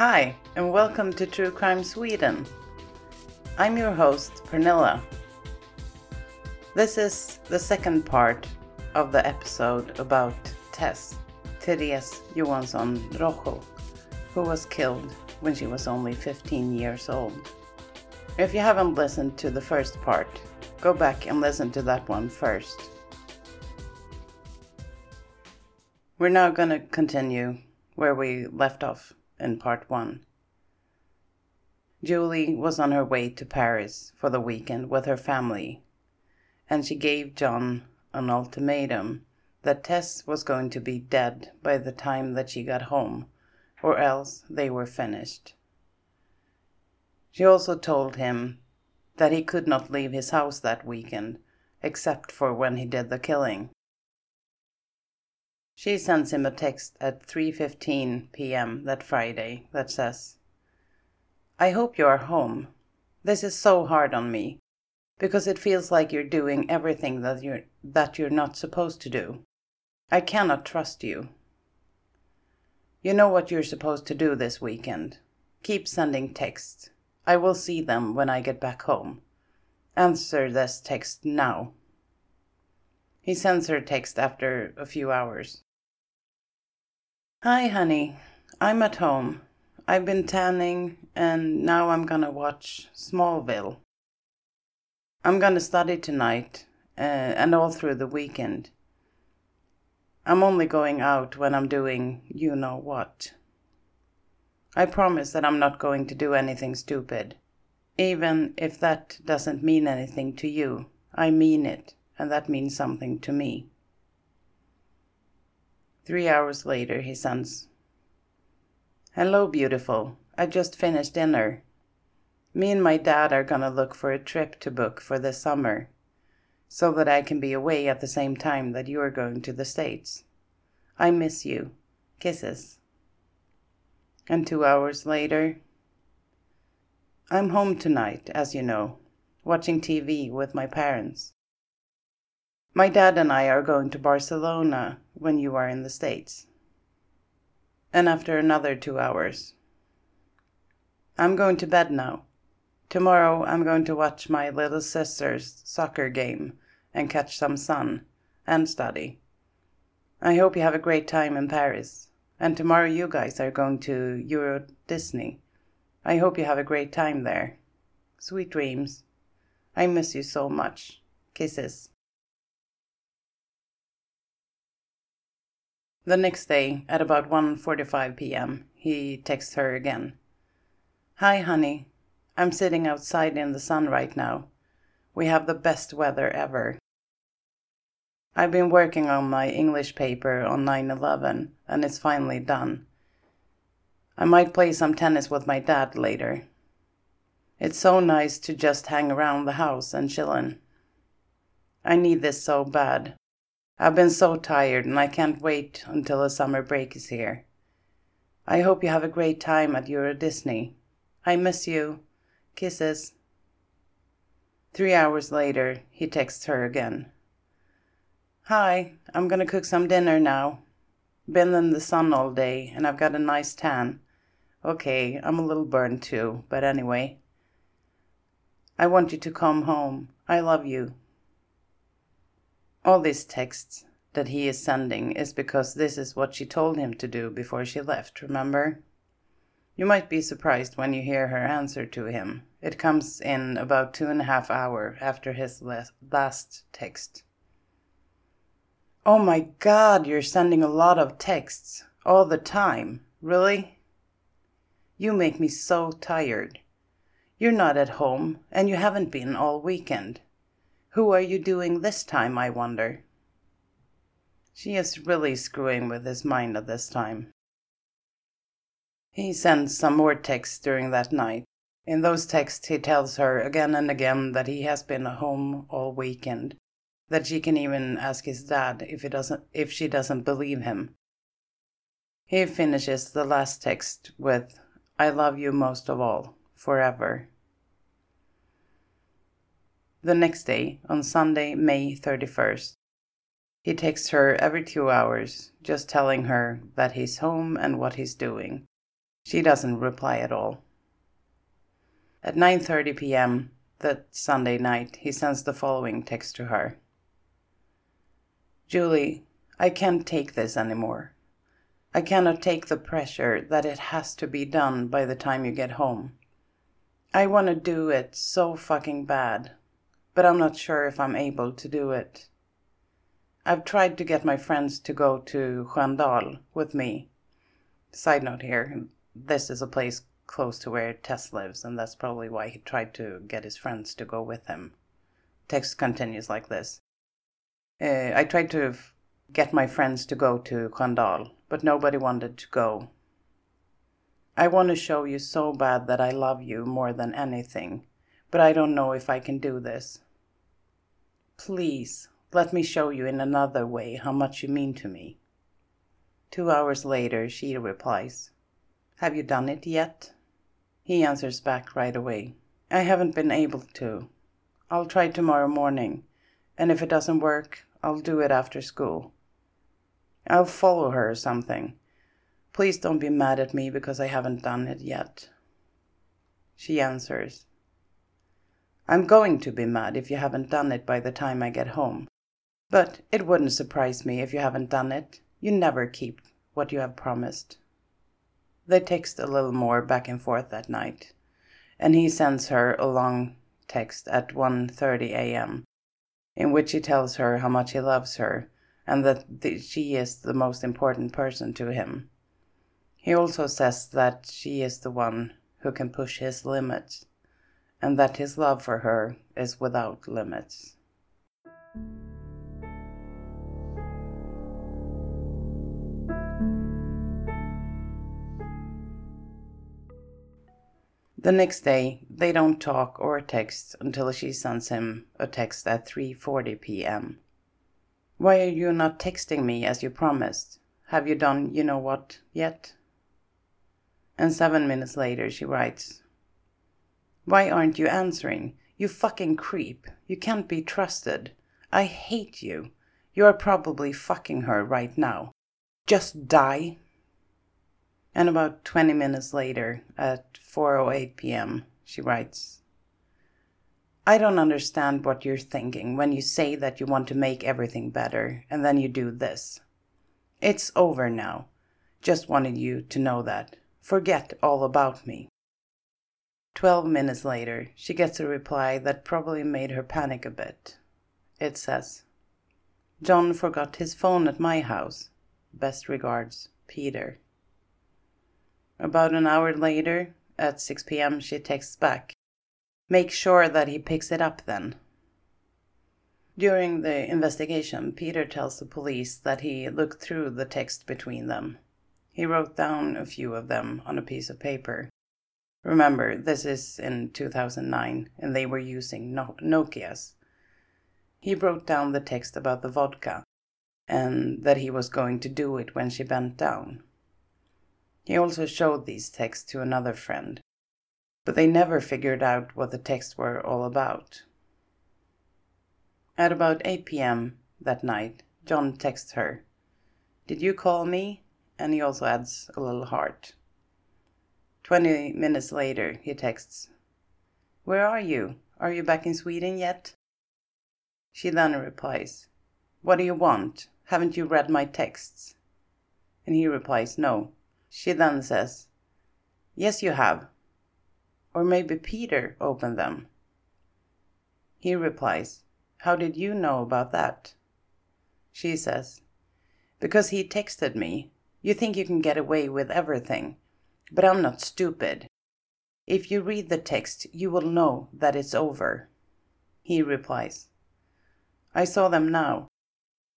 Hi, and welcome to True Crime Sweden. I'm your host, Pernilla. This is the second part of the episode about Tess, Therese Johansson Rojo, who was killed when she was only 15 years old. If you haven't listened to the first part, go back and listen to that one first. We're now going to continue where we left off in part one. Julie was on her way to Paris for the weekend with her family, and she gave John an ultimatum that Tess was going to be dead by the time that she got home, or else they were finished. She also told him that he could not leave his house that weekend, except for when he did the killing. She sends him a text at 3:15 p.m. that Friday that says, "I hope you are home. This is so hard on me because it feels like you're doing everything that you're that you're not supposed to do. I cannot trust you. You know what you're supposed to do this weekend. Keep sending texts. I will see them when I get back home. Answer this text now." He sends her text after a few hours. Hi, honey. I'm at home. I've been tanning and now I'm gonna watch Smallville. I'm gonna study tonight uh, and all through the weekend. I'm only going out when I'm doing you know what. I promise that I'm not going to do anything stupid. Even if that doesn't mean anything to you, I mean it, and that means something to me. Three hours later, he sends, Hello, beautiful. I just finished dinner. Me and my dad are gonna look for a trip to book for this summer so that I can be away at the same time that you are going to the States. I miss you. Kisses. And two hours later, I'm home tonight, as you know, watching TV with my parents. My dad and I are going to Barcelona when you are in the States. And after another two hours. I'm going to bed now. Tomorrow I'm going to watch my little sister's soccer game and catch some sun and study. I hope you have a great time in Paris. And tomorrow you guys are going to Euro Disney. I hope you have a great time there. Sweet dreams. I miss you so much. Kisses. The next day, at about 1:45 p.m., he texts her again. Hi, honey. I'm sitting outside in the sun right now. We have the best weather ever. I've been working on my English paper on 9/11 and it's finally done. I might play some tennis with my dad later. It's so nice to just hang around the house and chillin'. I need this so bad. I've been so tired and I can't wait until the summer break is here. I hope you have a great time at Euro Disney. I miss you. Kisses. Three hours later, he texts her again. Hi, I'm gonna cook some dinner now. Been in the sun all day and I've got a nice tan. Okay, I'm a little burned too, but anyway. I want you to come home. I love you. All these texts that he is sending is because this is what she told him to do before she left, remember? You might be surprised when you hear her answer to him. It comes in about two and a half hour after his last text. Oh my god, you're sending a lot of texts all the time. Really? You make me so tired. You're not at home, and you haven't been all weekend. Who are you doing this time, I wonder? She is really screwing with his mind at this time. He sends some more texts during that night. In those texts, he tells her again and again that he has been home all weekend, that she can even ask his dad if he doesn't if she doesn't believe him. He finishes the last text with I love you most of all, forever. The next day, on Sunday, May 31st, he texts her every two hours, just telling her that he's home and what he's doing. She doesn't reply at all. At 9:30 p.m. that Sunday night, he sends the following text to her. Julie, I can't take this anymore. I cannot take the pressure that it has to be done by the time you get home. I want to do it so fucking bad, but I'm not sure if I'm able to do it. I've tried to get my friends to go to Sköndal with me. Side note here, this is a place close to where Tess lives, and that's probably why he tried to get his friends to go with him. Text continues like this. Uh, I tried to get my friends to go to Sköndal, but nobody wanted to go. I want to show you so bad that I love you more than anything, but I don't know if I can do this. Please, let me show you in another way how much you mean to me. Two hours later, she replies, Have you done it yet? He answers back right away, I haven't been able to. I'll try tomorrow morning, and if it doesn't work, I'll do it after school. I'll follow her or something. Please don't be mad at me because I haven't done it yet. She answers, I'm going to be mad if you haven't done it by the time I get home. But it wouldn't surprise me if you haven't done it. You never keep what you have promised. They text a little more back and forth that night, and he sends her a long text at 1:30 a.m. in which he tells her how much he loves her and that the, she is the most important person to him. He also says that she is the one who can push his limits, and that his love for her is without limits. The next day, they don't talk or text until she sends him a text at 3:40 p.m. Why are you not texting me as you promised? Have you done you know what yet? And seven minutes later she writes, Why aren't you answering? You fucking creep. You can't be trusted. I hate you. You are probably fucking her right now. Just die. And about 20 minutes later, at 4:08 p.m., she writes, I don't understand what you're thinking when you say that you want to make everything better and then you do this. It's over now. Just wanted you to know that. Forget all about me. Twelve minutes later, she gets a reply that probably made her panic a bit. It says, John forgot his phone at my house. Best regards, Peter. About an hour later, at 6 p.m., she texts back, Make sure that he picks it up then. During the investigation, Peter tells the police that he looked through the text between them. He wrote down a few of them on a piece of paper. Remember, this is in 2009 and they were using no- Nokias. He wrote down the text about the vodka and that he was going to do it when she bent down. He also showed these texts to another friend but they never figured out what the texts were all about. At about 8 p.m. that night, John texts her, Did you call me? And he also adds a little heart. 20 minutes later, he texts, Where are you? Are you back in Sweden yet? She then replies, What do you want? Haven't you read my texts? And he replies, No. She then says, Yes, you have. Or maybe Peter opened them. He replies, How did you know about that? She says, Because he texted me. You think you can get away with everything, but I'm not stupid. If you read the text, you will know that it's over. He replies, I saw them now.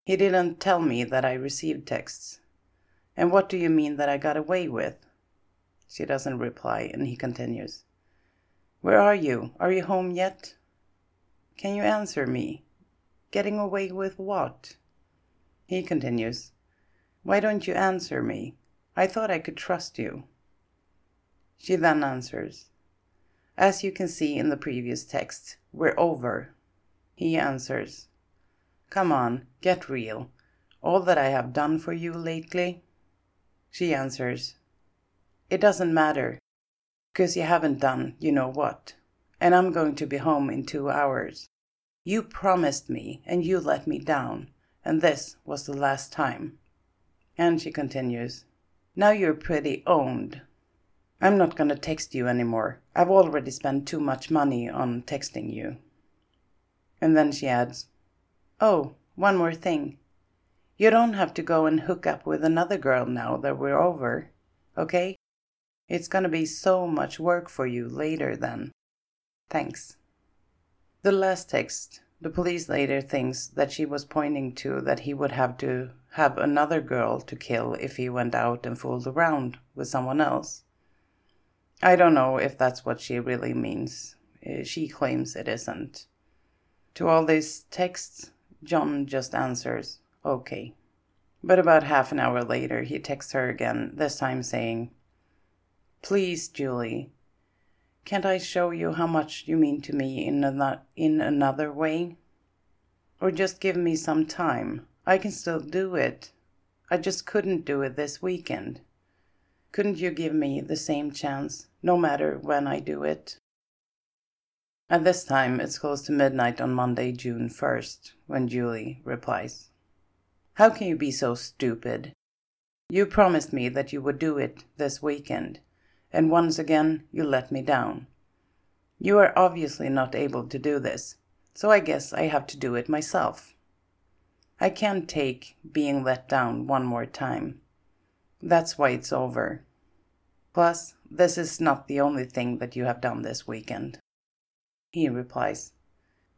He didn't tell me that I received texts. And what do you mean that I got away with? She doesn't reply, and he continues. Where are you? Are you home yet? Can you answer me? Getting away with what? He continues, Why don't you answer me? I thought I could trust you. She then answers, As you can see in the previous text, we're over. He answers, Come on, get real. All that I have done for you lately? She answers, It doesn't matter, because you haven't done you know what, and I'm going to be home in two hours. You promised me, and you let me down, and this was the last time. And she continues, Now you're pretty owned. I'm not to text you anymore. I've already spent too much money on texting you. And then she adds, Oh, one more thing. You don't have to go and hook up with another girl now that we're over, okay? It's gonna be so much work for you later then. Thanks. The last text, the police later thinks that she was pointing to that he would have to have another girl to kill if he went out and fooled around with someone else. I don't know if that's what she really means. Eh, she claims it isn't. To all these texts, John just answers, okay. But about half an hour later, he texts her again, this time saying, Please, Julie, can't I show you how much you mean to me in, an- in another way? Or just give me some time. I can still do it. I just couldn't do it this weekend. Couldn't you give me the same chance, no matter when I do it? At this time, it's close to midnight on Monday, June 1st, when Julie replies. How can you be so stupid? You promised me that you would do it this weekend, and once again you let me down. You are obviously not able to do this, so I guess I have to do it myself. I can't take being let down one more time. That's why it's over. Plus, this is not the only thing that you have done this weekend. He replies,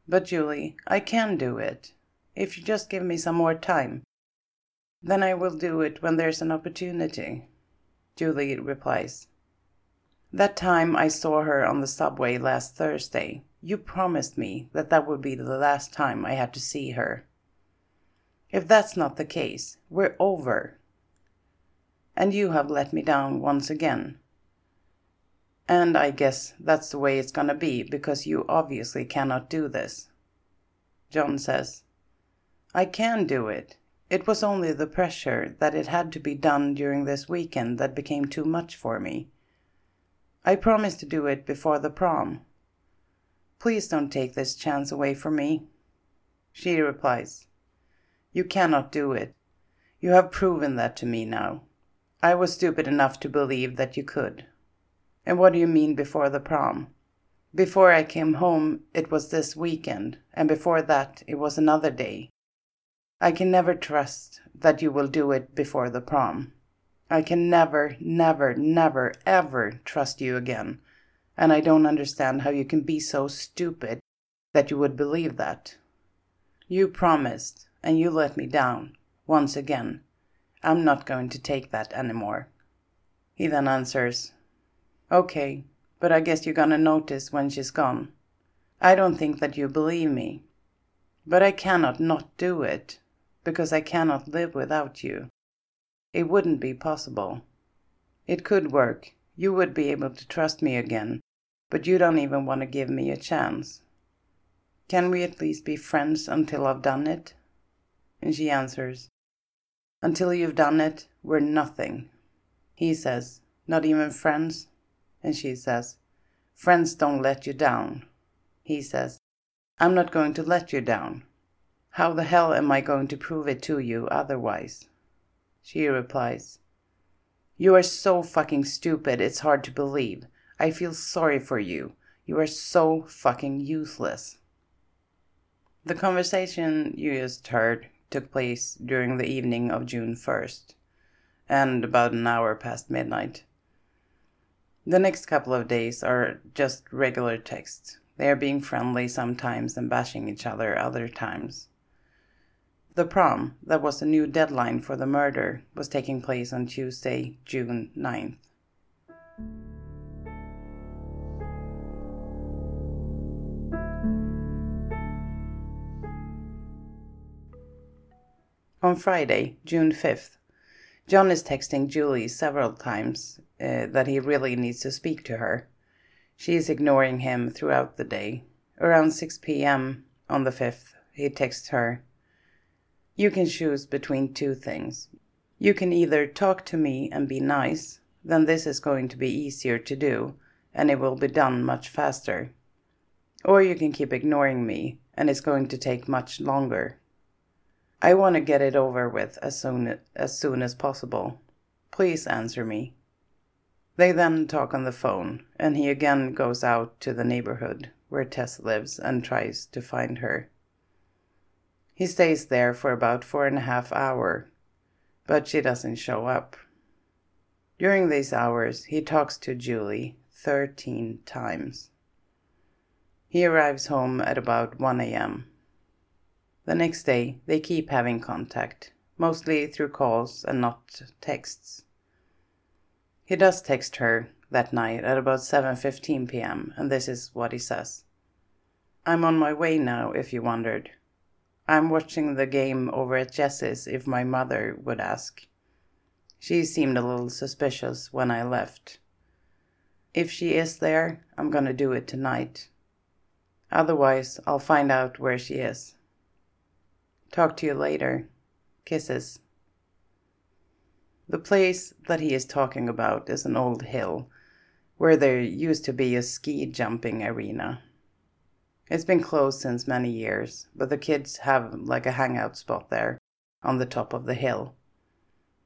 But Julie, I can do it, if you just give me some more time. Then I will do it when there's an opportunity. Julie replies, That time I saw her on the subway last Thursday, you promised me that that would be the last time I had to see her. If that's not the case, we're over. And you have let me down once again. And I guess that's the way it's gonna be because you obviously cannot do this. John says, I can do it. It was only the pressure that it had to be done during this weekend that became too much for me. I promised to do it before the prom. Please don't take this chance away from me. She replies, You cannot do it. You have proven that to me now. I was stupid enough to believe that you could. And what do you mean before the prom? Before I came home, it was this weekend, and before that, it was another day. I can never trust that you will do it before the prom. I can never, never, never, ever trust you again, and I don't understand how you can be so stupid that you would believe that. You promised, and you let me down, once again. I'm not going to take that anymore. He then answers, Okay, but I guess you're gonna notice when she's gone. I don't think that you believe me. But I cannot not do it, because I cannot live without you. It wouldn't be possible. It could work. You would be able to trust me again, but you don't even want to give me a chance. Can we at least be friends until I've done it? And she answers, Until you've done it, we're nothing. He says, Not even friends? And she says, Friends don't let you down. He says, I'm not going to let you down. How the hell am I going to prove it to you otherwise? She replies, You are so fucking stupid, it's hard to believe. I feel sorry for you. You are so fucking useless. The conversation you just heard took place during the evening of June 1st, and about an hour past midnight. The next couple of days are just regular texts. They are being friendly sometimes and bashing each other other times. The prom, that was the new deadline for the murder, was taking place on Tuesday, June 9th. On Friday, June 5th, John is texting Julie several times uh, that he really needs to speak to her. She is ignoring him throughout the day. Around 6 p.m. on the 5th, he texts her You can choose between two things. You can either talk to me and be nice, then this is going to be easier to do and it will be done much faster. Or you can keep ignoring me and it's going to take much longer. I want to get it over with as soon as soon as possible. Please answer me. They then talk on the phone, and he again goes out to the neighborhood where Tess lives and tries to find her. He stays there for about four and a half hour, but she doesn't show up. During these hours, he talks to Julie 13 times. He arrives home at about 1 a.m. The next day, they keep having contact, mostly through calls and not texts. He does text her that night at about 7:15 p.m. and this is what he says. I'm on my way now if you wondered. I'm watching the game over at Jess's if my mother would ask. She seemed a little suspicious when I left. If she is there, I'm gonna do it tonight. Otherwise, I'll find out where she is. Talk to you later. Kisses. The place that he is talking about is an old hill where there used to be a ski jumping arena. It's been closed since many years, but the kids have like a hangout spot there on the top of the hill.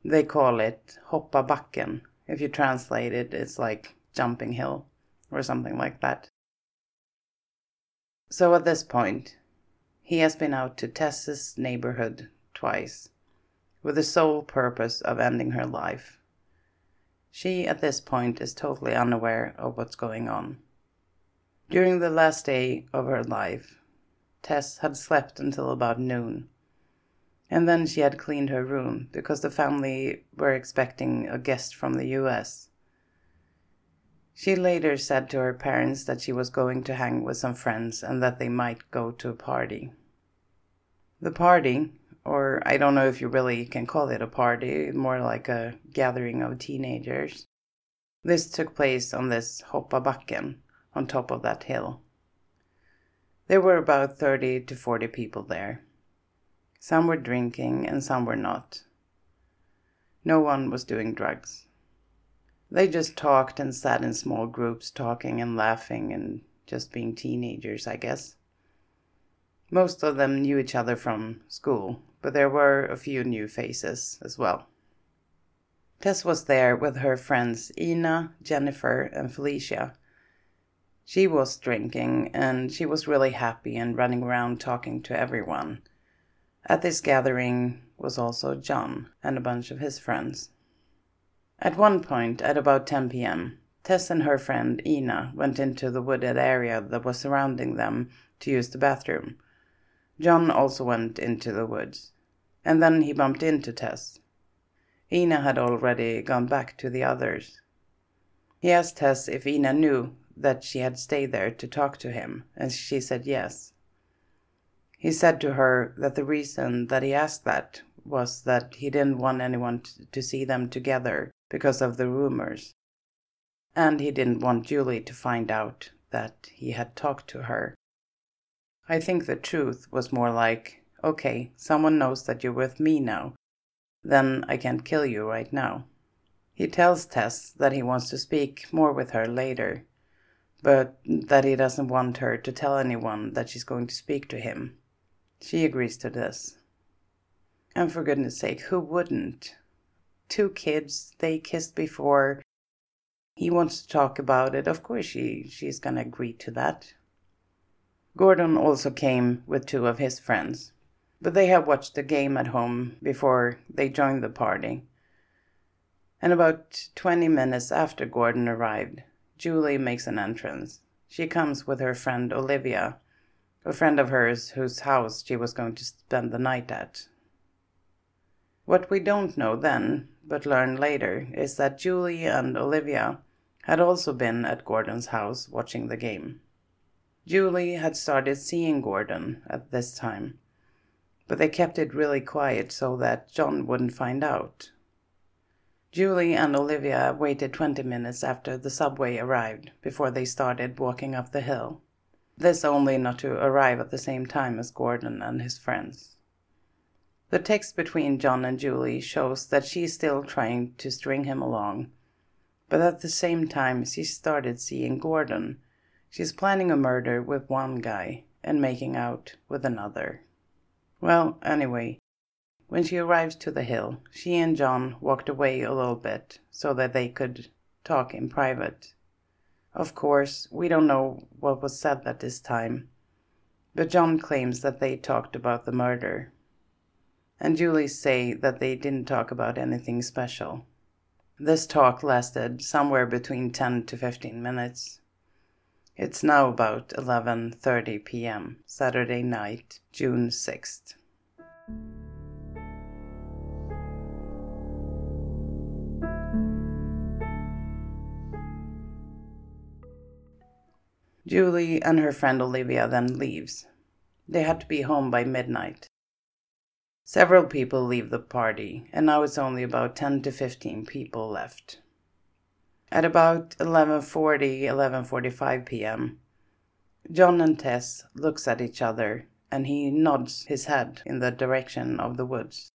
They call it Hoppa backen. If you translate it, it's like jumping hill or something like that. So at this point, he has been out to Tess's neighborhood twice with the sole purpose of ending her life. She, at this point, is totally unaware of what's going on. During the last day of her life, Tess had slept until about noon. And then she had cleaned her room because the family were expecting a guest from the US. She later said to her parents that she was going to hang with some friends and that they might go to a party. The party, or I don't know if you really can call it a party, more like a gathering of teenagers. This took place on this Hoppa backen, on top of that hill. There were about 30 to 40 people there. Some were drinking and some were not. No one was doing drugs. They just talked and sat in small groups, talking and laughing and just being teenagers, I guess. Most of them knew each other from school, but there were a few new faces as well. Tess was there with her friends Ina, Jennifer, and Felicia, she was drinking, and she was really happy and running around talking to everyone. At this gathering was also John and a bunch of his friends. At one point, at about 10 p.m., Tess and her friend Ina went into the wooded area that was surrounding them to use the bathroom. John also went into the woods, and then he bumped into Tess. Ina had already gone back to the others. He asked Tess if Ina knew that she had stayed there to talk to him, and she said yes. He said to her that the reason that he asked that was that he didn't want anyone to see them together because of the rumors. And he didn't want Julie to find out that he had talked to her. I think the truth was more like, okay, someone knows that you're with me now. Then I can't kill you right now. He tells Tess that he wants to speak more with her later, but that he doesn't want her to tell anyone that she's going to speak to him. She agrees to this. And for goodness sake, who wouldn't? Two kids, they kissed before. He wants to talk about it. Of course she she's gonna agree to that. Gordon also came with two of his friends, but they had watched the game at home before they joined the party. And about 20 minutes after Gordon arrived, Julie makes an entrance. She comes with her friend Olivia, a friend of hers whose house she was going to spend the night at. What we don't know then, but learn later, is that Julie and Olivia had also been at Gordon's house watching the game. Julie had started seeing Gordon at this time, but they kept it really quiet so that John wouldn't find out. Julie and Olivia waited 20 minutes after the subway arrived before they started walking up the hill. This only not to arrive at the same time as Gordon and his friends. The text between John and Julie shows that she's still trying to string him along, But at the same time, she started seeing Gordon. She's planning a murder with one guy and making out with another. Well, anyway, when she arrives to the hill, she and John walked away a little bit so that they could talk in private. Of course, we don't know what was said at this time, but John claims that they talked about the murder. And Julie say that they didn't talk about anything special. This talk lasted somewhere between 10 to 15 minutes. It's now about 11:30 p.m. Saturday night, June 6th. Julie and her friend Olivia then leaves. They had to be home by midnight. Several people leave the party, and now it's only about 10 to 15 people left. At about 11:40, 11:45 p.m., John and Tess looks at each other and he nods his head in the direction of the woods.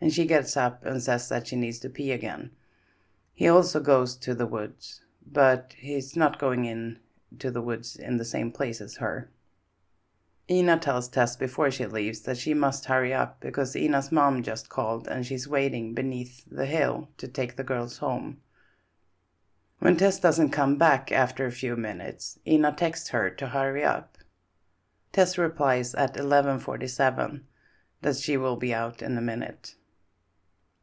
And she gets up and says that she needs to pee again. He also goes to the woods, but he's not going in to the woods in the same place as her. Ina tells Tess before she leaves that she must hurry up because Ina's mom just called and she's waiting beneath the hill to take the girls home. When Tess doesn't come back after a few minutes, Ina texts her to hurry up. Tess replies at 11:47 that she will be out in a minute.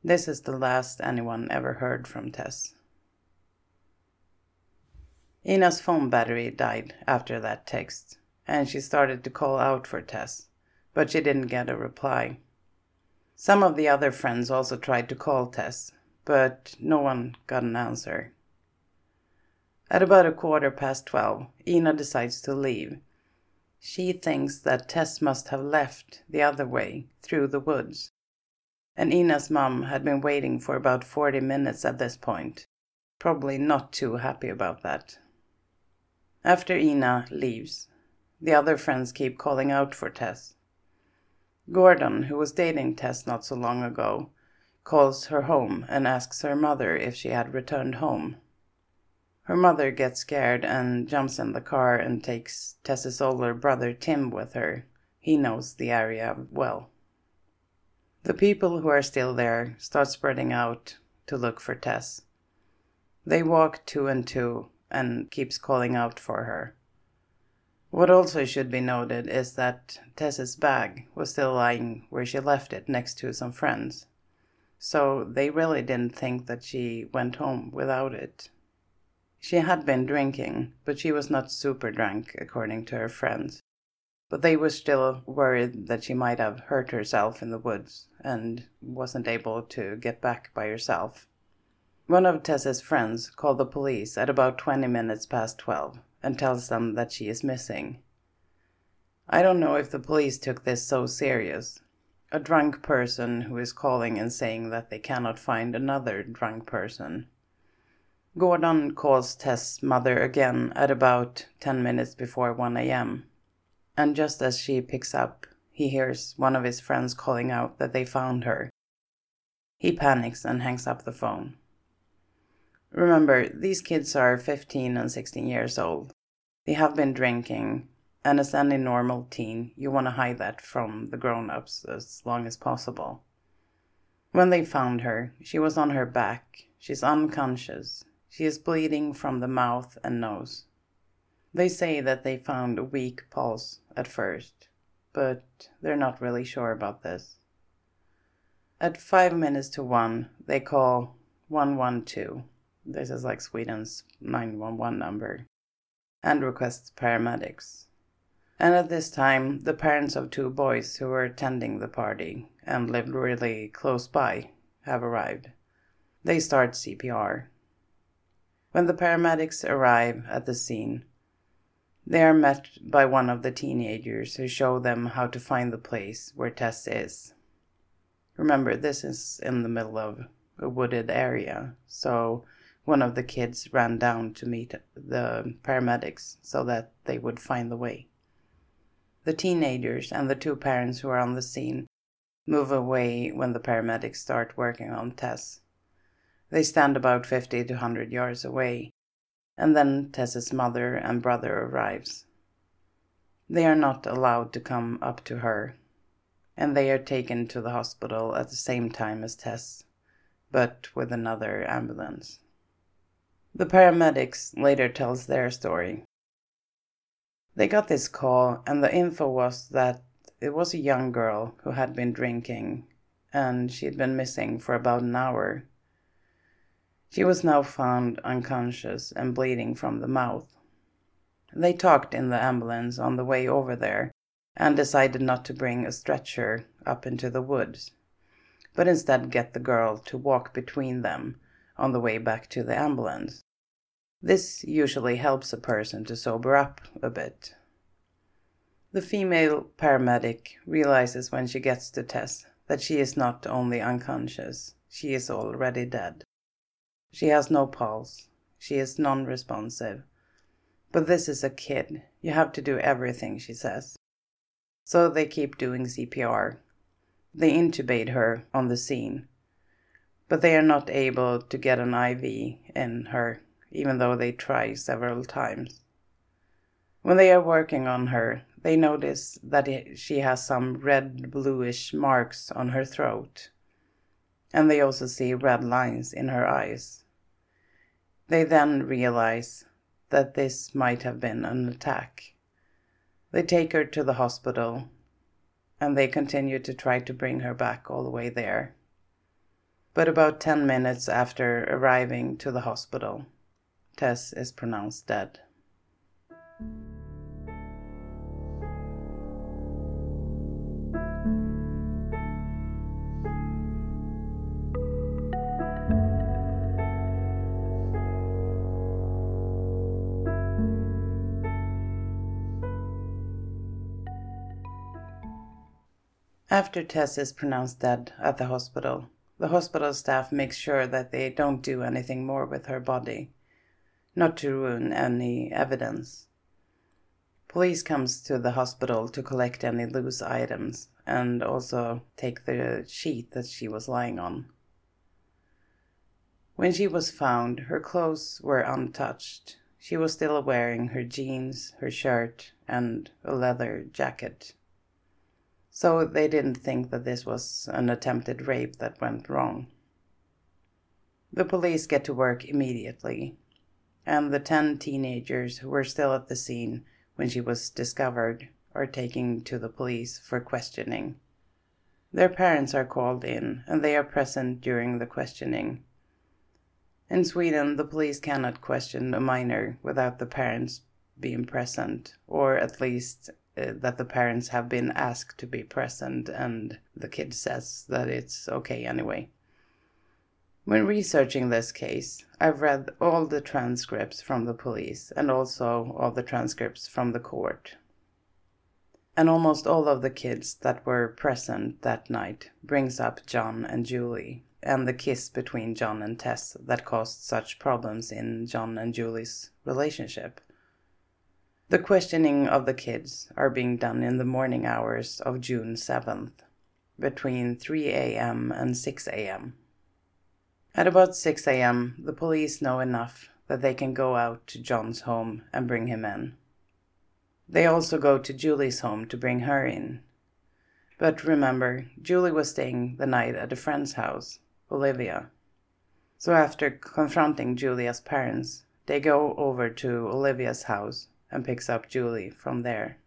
This is the last anyone ever heard from Tess. Ina's phone battery died after that text, and she started to call out for Tess, but she didn't get a reply. Some of the other friends also tried to call Tess, but no one got an answer. At about a quarter past twelve, Ina decides to leave. She thinks that Tess must have left the other way, through the woods. And Ina's mom had been waiting for about 40 minutes at this point, probably not too happy about that. After Ina leaves, the other friends keep calling out for Tess. Gordon, who was dating Tess not so long ago, calls her home and asks her mother if she had returned home. Her mother gets scared and jumps in the car and takes Tess's older brother Tim with her. He knows the area well. The people who are still there start spreading out to look for Tess. They walk two and two and keeps calling out for her. What also should be noted is that Tess's bag was still lying where she left it next to some friends. So they really didn't think that she went home without it. She had been drinking, but she was not super drunk, according to her friends. But they were still worried that she might have hurt herself in the woods and wasn't able to get back by herself. One of Tess's friends called the police at about 20 minutes past 12 and tells them that she is missing. I don't know if the police took this so serious. A drunk person who is calling and saying that they cannot find another drunk person. Gordon calls Tess' mother again at about 10 minutes before 1 a.m. And just as she picks up, he hears one of his friends calling out that they found her. He panics and hangs up the phone. Remember, these kids are 15 and 16 years old. They have been drinking, and as any normal teen, you want to hide that from the grown ups as long as possible. When they found her, she was on her back. She's unconscious. She is bleeding from the mouth and nose. They say that they found a weak pulse at first, but they're not really sure about this. At five minutes to one, they call 112 this is like Sweden's 911 number. And requests paramedics. And at this time, the parents of two boys who were attending the party and lived really close by have arrived. They start CPR. When the paramedics arrive at the scene, they are met by one of the teenagers who show them how to find the place where Tess is. Remember, this is in the middle of a wooded area, so one of the kids ran down to meet the paramedics so that they would find the way. The teenagers and the two parents who are on the scene move away when the paramedics start working on Tess. They stand about 50 to 100 yards away, and then Tess's mother and brother arrives. They are not allowed to come up to her, and they are taken to the hospital at the same time as Tess, but with another ambulance. The paramedics later tells their story. They got this call and the info was that it was a young girl who had been drinking and she had been missing for about an hour. She was now found unconscious and bleeding from the mouth. They talked in the ambulance on the way over there and decided not to bring a stretcher up into the woods, but instead get the girl to walk between them on the way back to the ambulance. This usually helps a person to sober up a bit. The female paramedic realizes when she gets to Tess that she is not only unconscious, she is already dead. She has no pulse, she is non responsive. But this is a kid, you have to do everything, she says. So they keep doing CPR. They intubate her on the scene, but they are not able to get an IV in her even though they try several times. When they are working on her, they notice that she has some red bluish marks on her throat, and they also see red lines in her eyes. They then realize that this might have been an attack. They take her to the hospital and they continue to try to bring her back all the way there. But about 10 minutes after arriving to the hospital, Tess is pronounced dead. After Tess is pronounced dead at the hospital, the hospital staff makes sure that they don't do anything more with her body not to ruin any evidence. Police comes to the hospital to collect any loose items and also take the sheet that she was lying on. When she was found, her clothes were untouched. She was still wearing her jeans, her shirt, and a leather jacket. So they didn't think that this was an attempted rape that went wrong. The police get to work immediately and the 10 teenagers who were still at the scene when she was discovered are taken to the police for questioning. Their parents are called in and they are present during the questioning. In Sweden, the police cannot question a minor without the parents being present, or at least uh, that the parents have been asked to be present and the kid says that it's okay anyway. When researching this case, I've read all the transcripts from the police and also all the transcripts from the court. And almost all of the kids that were present that night brings up John and Julie and the kiss between John and Tess that caused such problems in John and Julie's relationship. The questioning of the kids are being done in the morning hours of June 7th, between 3 a.m. and 6 a.m. At about 6 a.m., the police know enough that they can go out to John's home and bring him in. They also go to Julie's home to bring her in. But remember, Julie was staying the night at a friend's house, Olivia. So after confronting Julia's parents, they go over to Olivia's house and picks up Julie from there.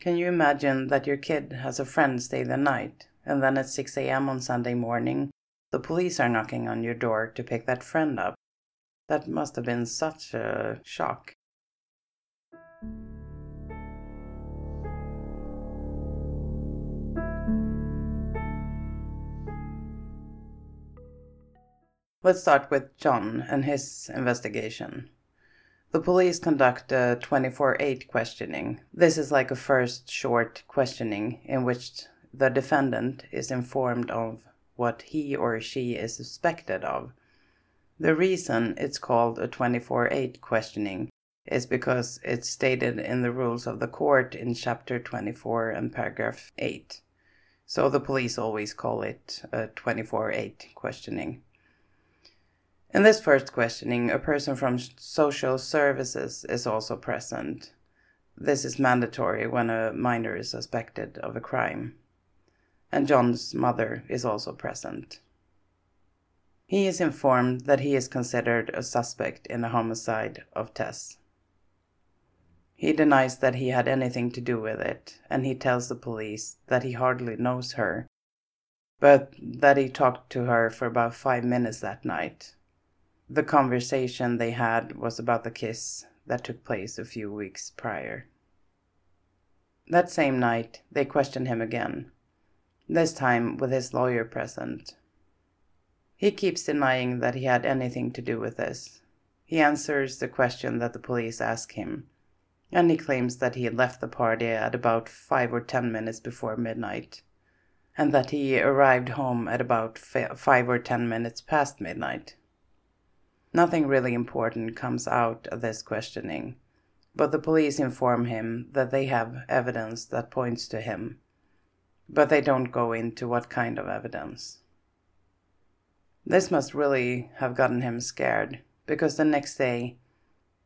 Can you imagine that your kid has a friend stay the night and then at 6 a.m. on Sunday morning the police are knocking on your door to pick that friend up. That must have been such a shock. Let's start with John and his investigation. The police conduct a 24 8 questioning. This is like a first short questioning in which the defendant is informed of what he or she is suspected of. The reason it's called a 24 8 questioning is because it's stated in the rules of the court in chapter 24 and paragraph 8. So the police always call it a 24 8 questioning. In this first questioning, a person from social services is also present. This is mandatory when a minor is suspected of a crime. And John's mother is also present. He is informed that he is considered a suspect in the homicide of Tess. He denies that he had anything to do with it, and he tells the police that he hardly knows her, but that he talked to her for about five minutes that night the conversation they had was about the kiss that took place a few weeks prior. That same night, they questioned him again, this time with his lawyer present. He keeps denying that he had anything to do with this. He answers the question that the police ask him, and he claims that he had left the party at about five or ten minutes before midnight, and that he arrived home at about five or ten minutes past midnight. Nothing really important comes out of this questioning, but the police inform him that they have evidence that points to him, but they don't go into what kind of evidence. This must really have gotten him scared, because the next day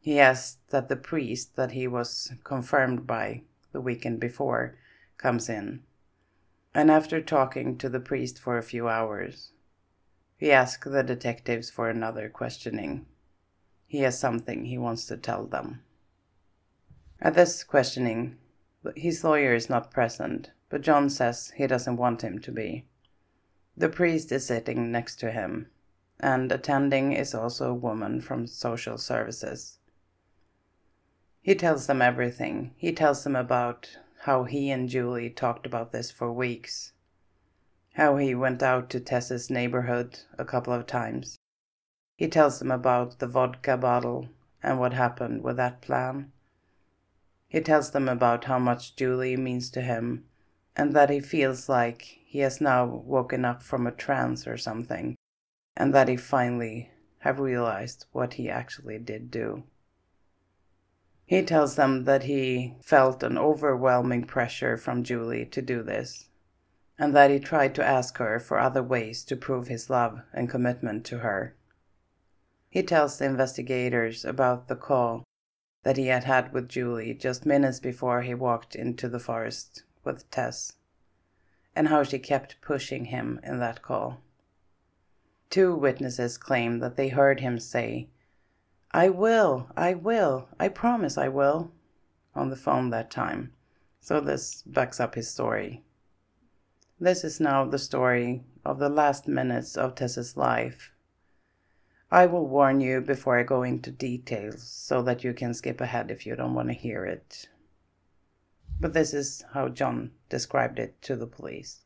he asked that the priest that he was confirmed by the weekend before comes in. And after talking to the priest for a few hours, he asks the detectives for another questioning. He has something he wants to tell them. At this questioning, his lawyer is not present, but John says he doesn't want him to be. The priest is sitting next to him, and attending is also a woman from social services. He tells them everything. He tells them about how he and Julie talked about this for weeks how he went out to Tess's neighborhood a couple of times. He tells them about the vodka bottle and what happened with that plan. He tells them about how much Julie means to him and that he feels like he has now woken up from a trance or something and that he finally have realized what he actually did do. He tells them that he felt an overwhelming pressure from Julie to do this and that he tried to ask her for other ways to prove his love and commitment to her. He tells the investigators about the call that he had had with Julie just minutes before he walked into the forest with Tess, and how she kept pushing him in that call. Two witnesses claim that they heard him say, I will, I will, I promise I will, on the phone that time, so this backs up his story. This is now the story of the last minutes of Tess's life. I will warn you before I go into details so that you can skip ahead if you don't want to hear it. But this is how John described it to the police.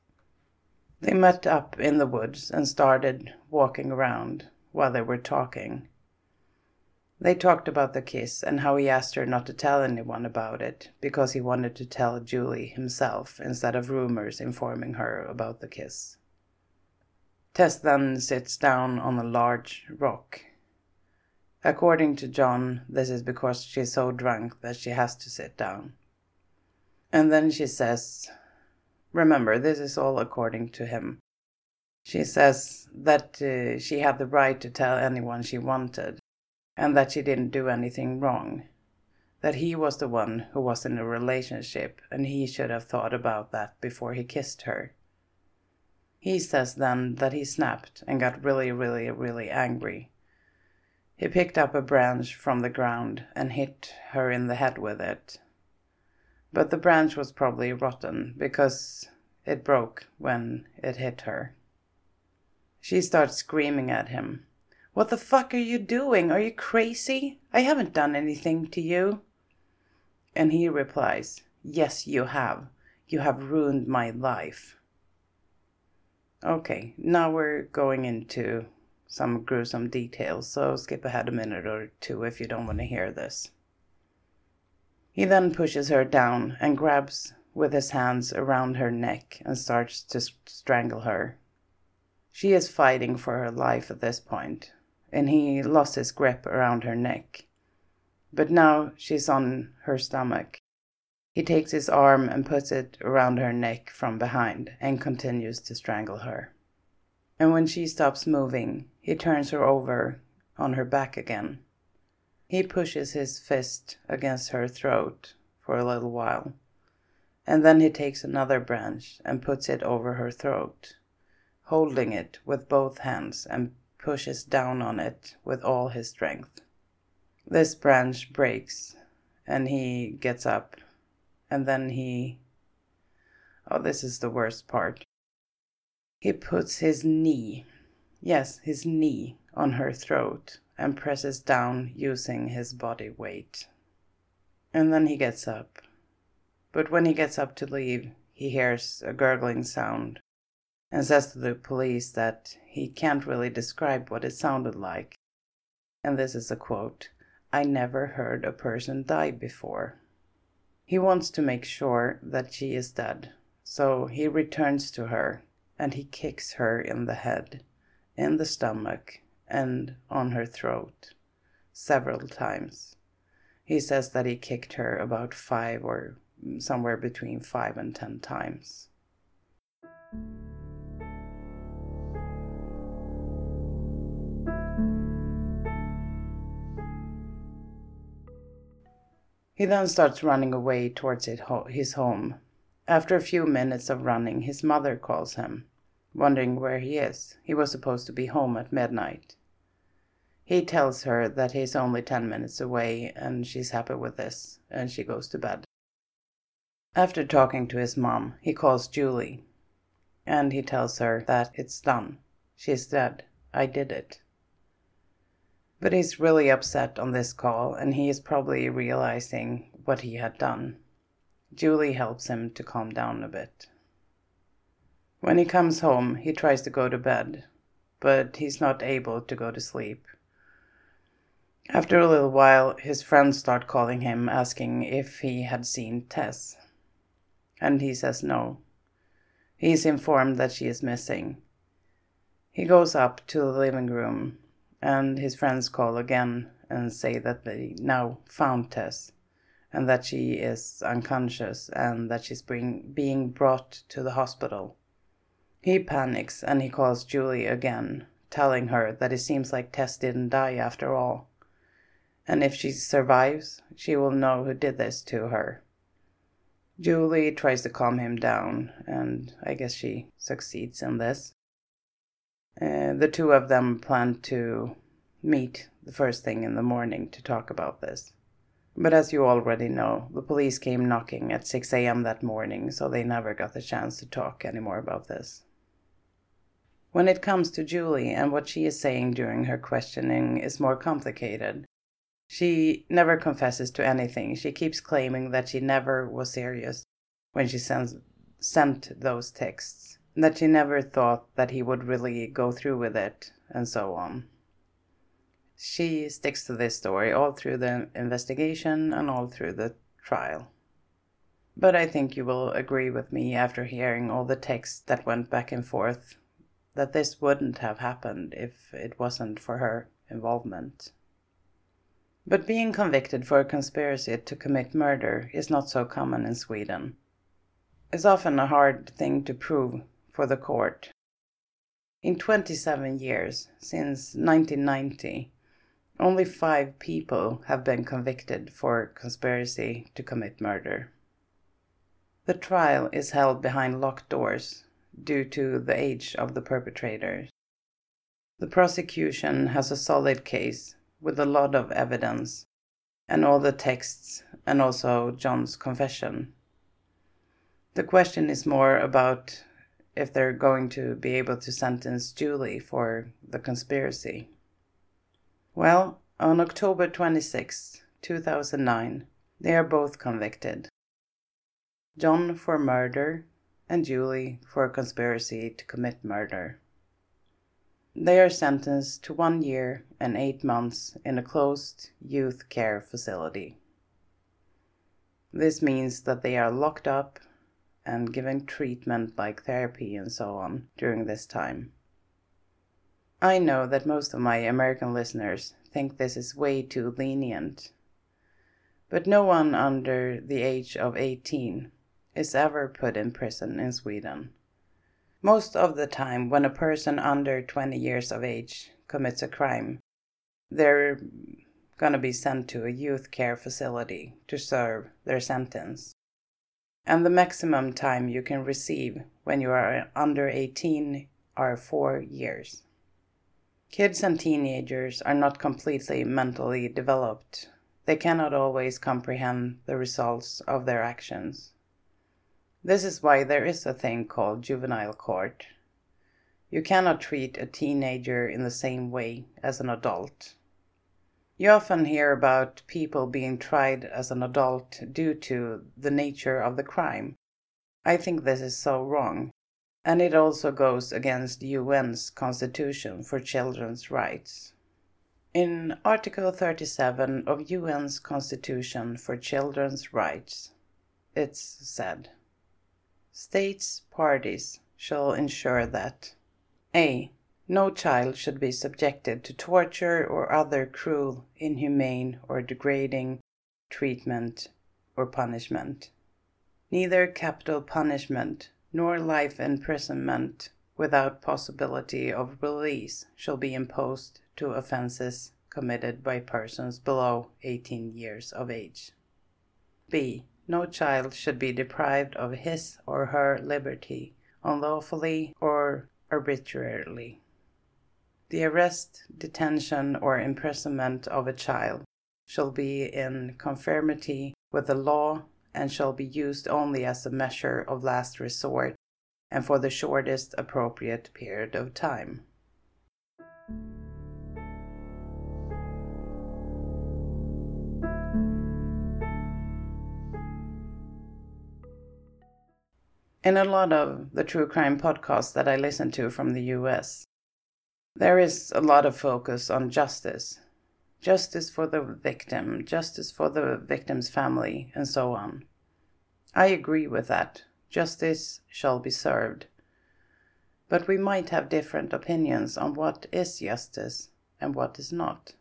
They met up in the woods and started walking around while they were talking. They talked about the kiss and how he asked her not to tell anyone about it because he wanted to tell Julie himself instead of rumors informing her about the kiss. Tess then sits down on a large rock. According to John, this is because she's so drunk that she has to sit down. And then she says, Remember, this is all according to him. She says that uh, she had the right to tell anyone she wanted, and that she didn't do anything wrong. That he was the one who was in a relationship and he should have thought about that before he kissed her. He says then that he snapped and got really, really, really angry. He picked up a branch from the ground and hit her in the head with it. But the branch was probably rotten because it broke when it hit her. She starts screaming at him what the fuck are you doing? Are you crazy? I haven't done anything to you. And he replies, Yes, you have. You have ruined my life. Okay, now we're going into some gruesome details, so skip ahead a minute or two if you don't want to hear this. He then pushes her down and grabs with his hands around her neck and starts to strangle her. She is fighting for her life at this point, and he lost his grip around her neck. But now she's on her stomach. He takes his arm and puts it around her neck from behind and continues to strangle her. And when she stops moving, he turns her over, on her back again. He pushes his fist against her throat for a little while, and then he takes another branch and puts it over her throat, holding it with both hands and pushes down on it with all his strength. This branch breaks, and he gets up, and then he. Oh, this is the worst part. He puts his knee, yes, his knee, on her throat and presses down using his body weight. And then he gets up. But when he gets up to leave, he hears a gurgling sound and says to the police that he can't really describe what it sounded like. And this is a quote I never heard a person die before. He wants to make sure that she is dead, so he returns to her and he kicks her in the head, in the stomach, and on her throat several times. He says that he kicked her about five or somewhere between five and ten times. He then starts running away towards his home. After a few minutes of running, his mother calls him wondering where he is. He was supposed to be home at midnight. He tells her that he's only 10 minutes away and she's happy with this, and she goes to bed. After talking to his mom, he calls Julie and he tells her that it's done. She's dead. I did it. But he's really upset on this call and he is probably realizing what he had done. Julie helps him to calm down a bit. When he comes home, he tries to go to bed, but he's not able to go to sleep. After a little while, his friends start calling him asking if he had seen Tess. And he says no. He is informed that she is missing. He goes up to the living room, and his friends call again and say that they now found Tess, and that she is unconscious and that she's being, being brought to the hospital. He panics and he calls Julie again, telling her that it seems like Tess didn't die after all. And if she survives, she will know who did this to her. Julie tries to calm him down, and I guess she succeeds in this. Uh, the two of them plan to meet the first thing in the morning to talk about this. But as you already know, the police came knocking at 6 a.m. that morning, so they never got the chance to talk anymore about this. When it comes to Julie and what she is saying during her questioning is more complicated. She never confesses to anything. She keeps claiming that she never was serious when she sends, sent those texts, that she never thought that he would really go through with it, and so on. She sticks to this story all through the investigation and all through the trial. But I think you will agree with me after hearing all the texts that went back and forth that this wouldn't have happened if it wasn't for her involvement. But being convicted for a conspiracy to commit murder is not so common in Sweden. It's often a hard thing to prove for the court. In 27 years, since 1990, only five people have been convicted for conspiracy to commit murder. The trial is held behind locked doors due to the age of the perpetrators. The prosecution has a solid case with a lot of evidence and all the texts and also John's confession. The question is more about if they're going to be able to sentence Julie for the conspiracy. Well, on October 26, 2009, they are both convicted. John for murder and Julie for conspiracy to commit murder. They are sentenced to one year and eight months in a closed youth care facility. This means that they are locked up and given treatment like therapy and so on during this time. I know that most of my American listeners think this is way too lenient, but no one under the age of 18 is ever put in prison in Sweden. Most of the time, when a person under 20 years of age commits a crime, they're going to be sent to a youth care facility to serve their sentence. And the maximum time you can receive when you are under 18 are four years. Kids and teenagers are not completely mentally developed. They cannot always comprehend the results of their actions. This is why there is a thing called juvenile court. You cannot treat a teenager in the same way as an adult. You often hear about people being tried as an adult due to the nature of the crime. I think this is so wrong, and it also goes against UN's Constitution for Children's Rights. In Article 37 of UN's Constitution for Children's Rights, it's said States parties shall ensure that a. No child should be subjected to torture or other cruel, inhumane, or degrading treatment or punishment. Neither capital punishment nor life imprisonment without possibility of release shall be imposed to offences committed by persons below 18 years of age. B. No child should be deprived of his or her liberty unlawfully or arbitrarily. The arrest, detention, or imprisonment of a child shall be in conformity with the law and shall be used only as a measure of last resort and for the shortest appropriate period of time. In a lot of the true crime podcasts that I listen to from the US, there is a lot of focus on justice. Justice for the victim, justice for the victim's family, and so on. I agree with that. Justice shall be served. But we might have different opinions on what is justice and what is not.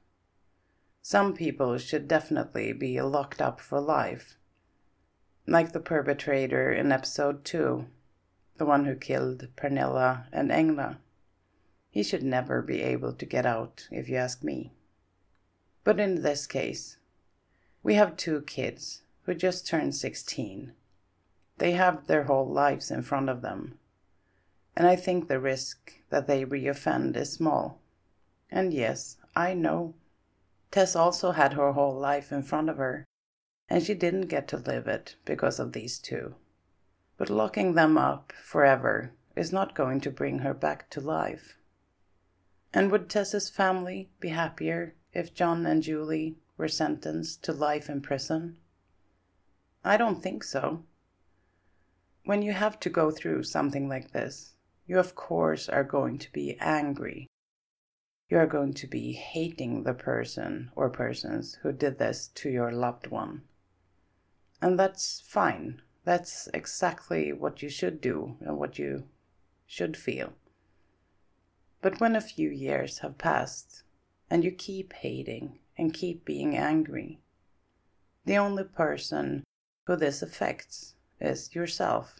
Some people should definitely be locked up for life like the perpetrator in episode 2, the one who killed Pernilla and Engla. He should never be able to get out, if you ask me. But in this case, we have two kids who just turned 16. They have their whole lives in front of them. And I think the risk that they reoffend is small. And yes, I know. Tess also had her whole life in front of her and she didn't get to live it because of these two. But locking them up forever is not going to bring her back to life. And would Tess's family be happier if John and Julie were sentenced to life in prison? I don't think so. When you have to go through something like this, you of course are going to be angry. You are going to be hating the person or persons who did this to your loved one. And that's fine. That's exactly what you should do and what you should feel. But when a few years have passed and you keep hating and keep being angry, the only person who this affects is yourself.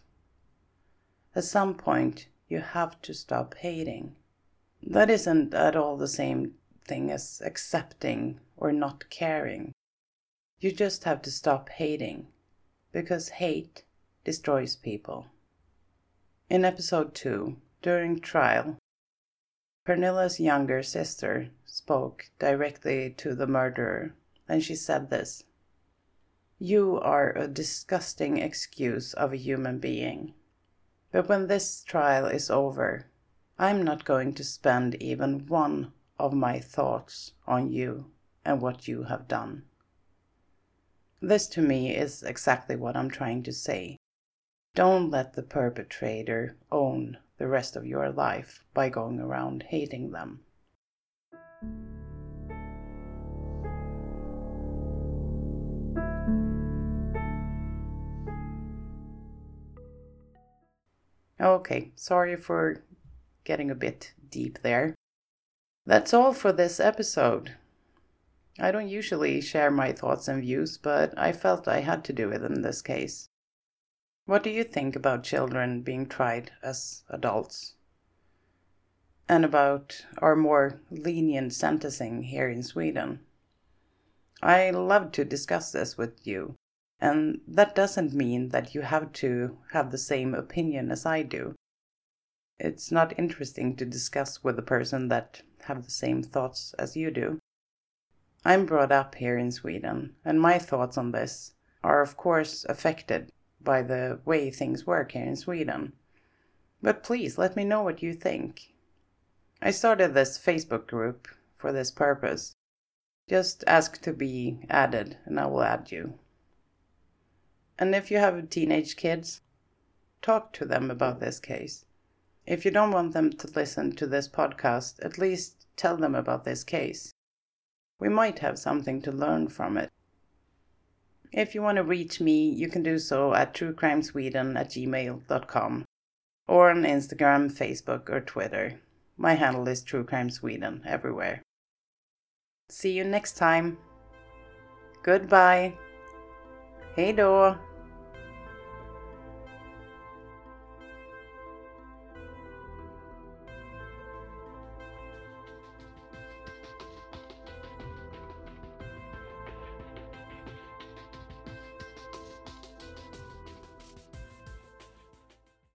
At some point, you have to stop hating. That isn't at all the same thing as accepting or not caring. You just have to stop hating, because hate destroys people. In episode 2, during trial, Pernilla's younger sister spoke directly to the murderer, and she said this You are a disgusting excuse of a human being. But when this trial is over, I'm not going to spend even one of my thoughts on you and what you have done. This to me is exactly what I'm trying to say. Don't let the perpetrator own the rest of your life by going around hating them. Okay, sorry for getting a bit deep there. That's all for this episode. I don't usually share my thoughts and views, but I felt I had to do it in this case. What do you think about children being tried as adults? and about our more lenient sentencing here in Sweden. I love to discuss this with you, and that doesn't mean that you have to have the same opinion as I do. It's not interesting to discuss with a person that have the same thoughts as you do. I'm brought up here in Sweden, and my thoughts on this are of course affected by the way things work here in Sweden. But please let me know what you think. I started this Facebook group for this purpose. Just ask to be added and I will add you. And if you have teenage kids, talk to them about this case. If you don't want them to listen to this podcast, at least tell them about this case. We might have something to learn from it. If you want to reach me, you can do so at truecrimesweden at gmail.com or on Instagram, Facebook, or Twitter. My handle is True Crime Sweden everywhere. See you next time. Goodbye. Hej då.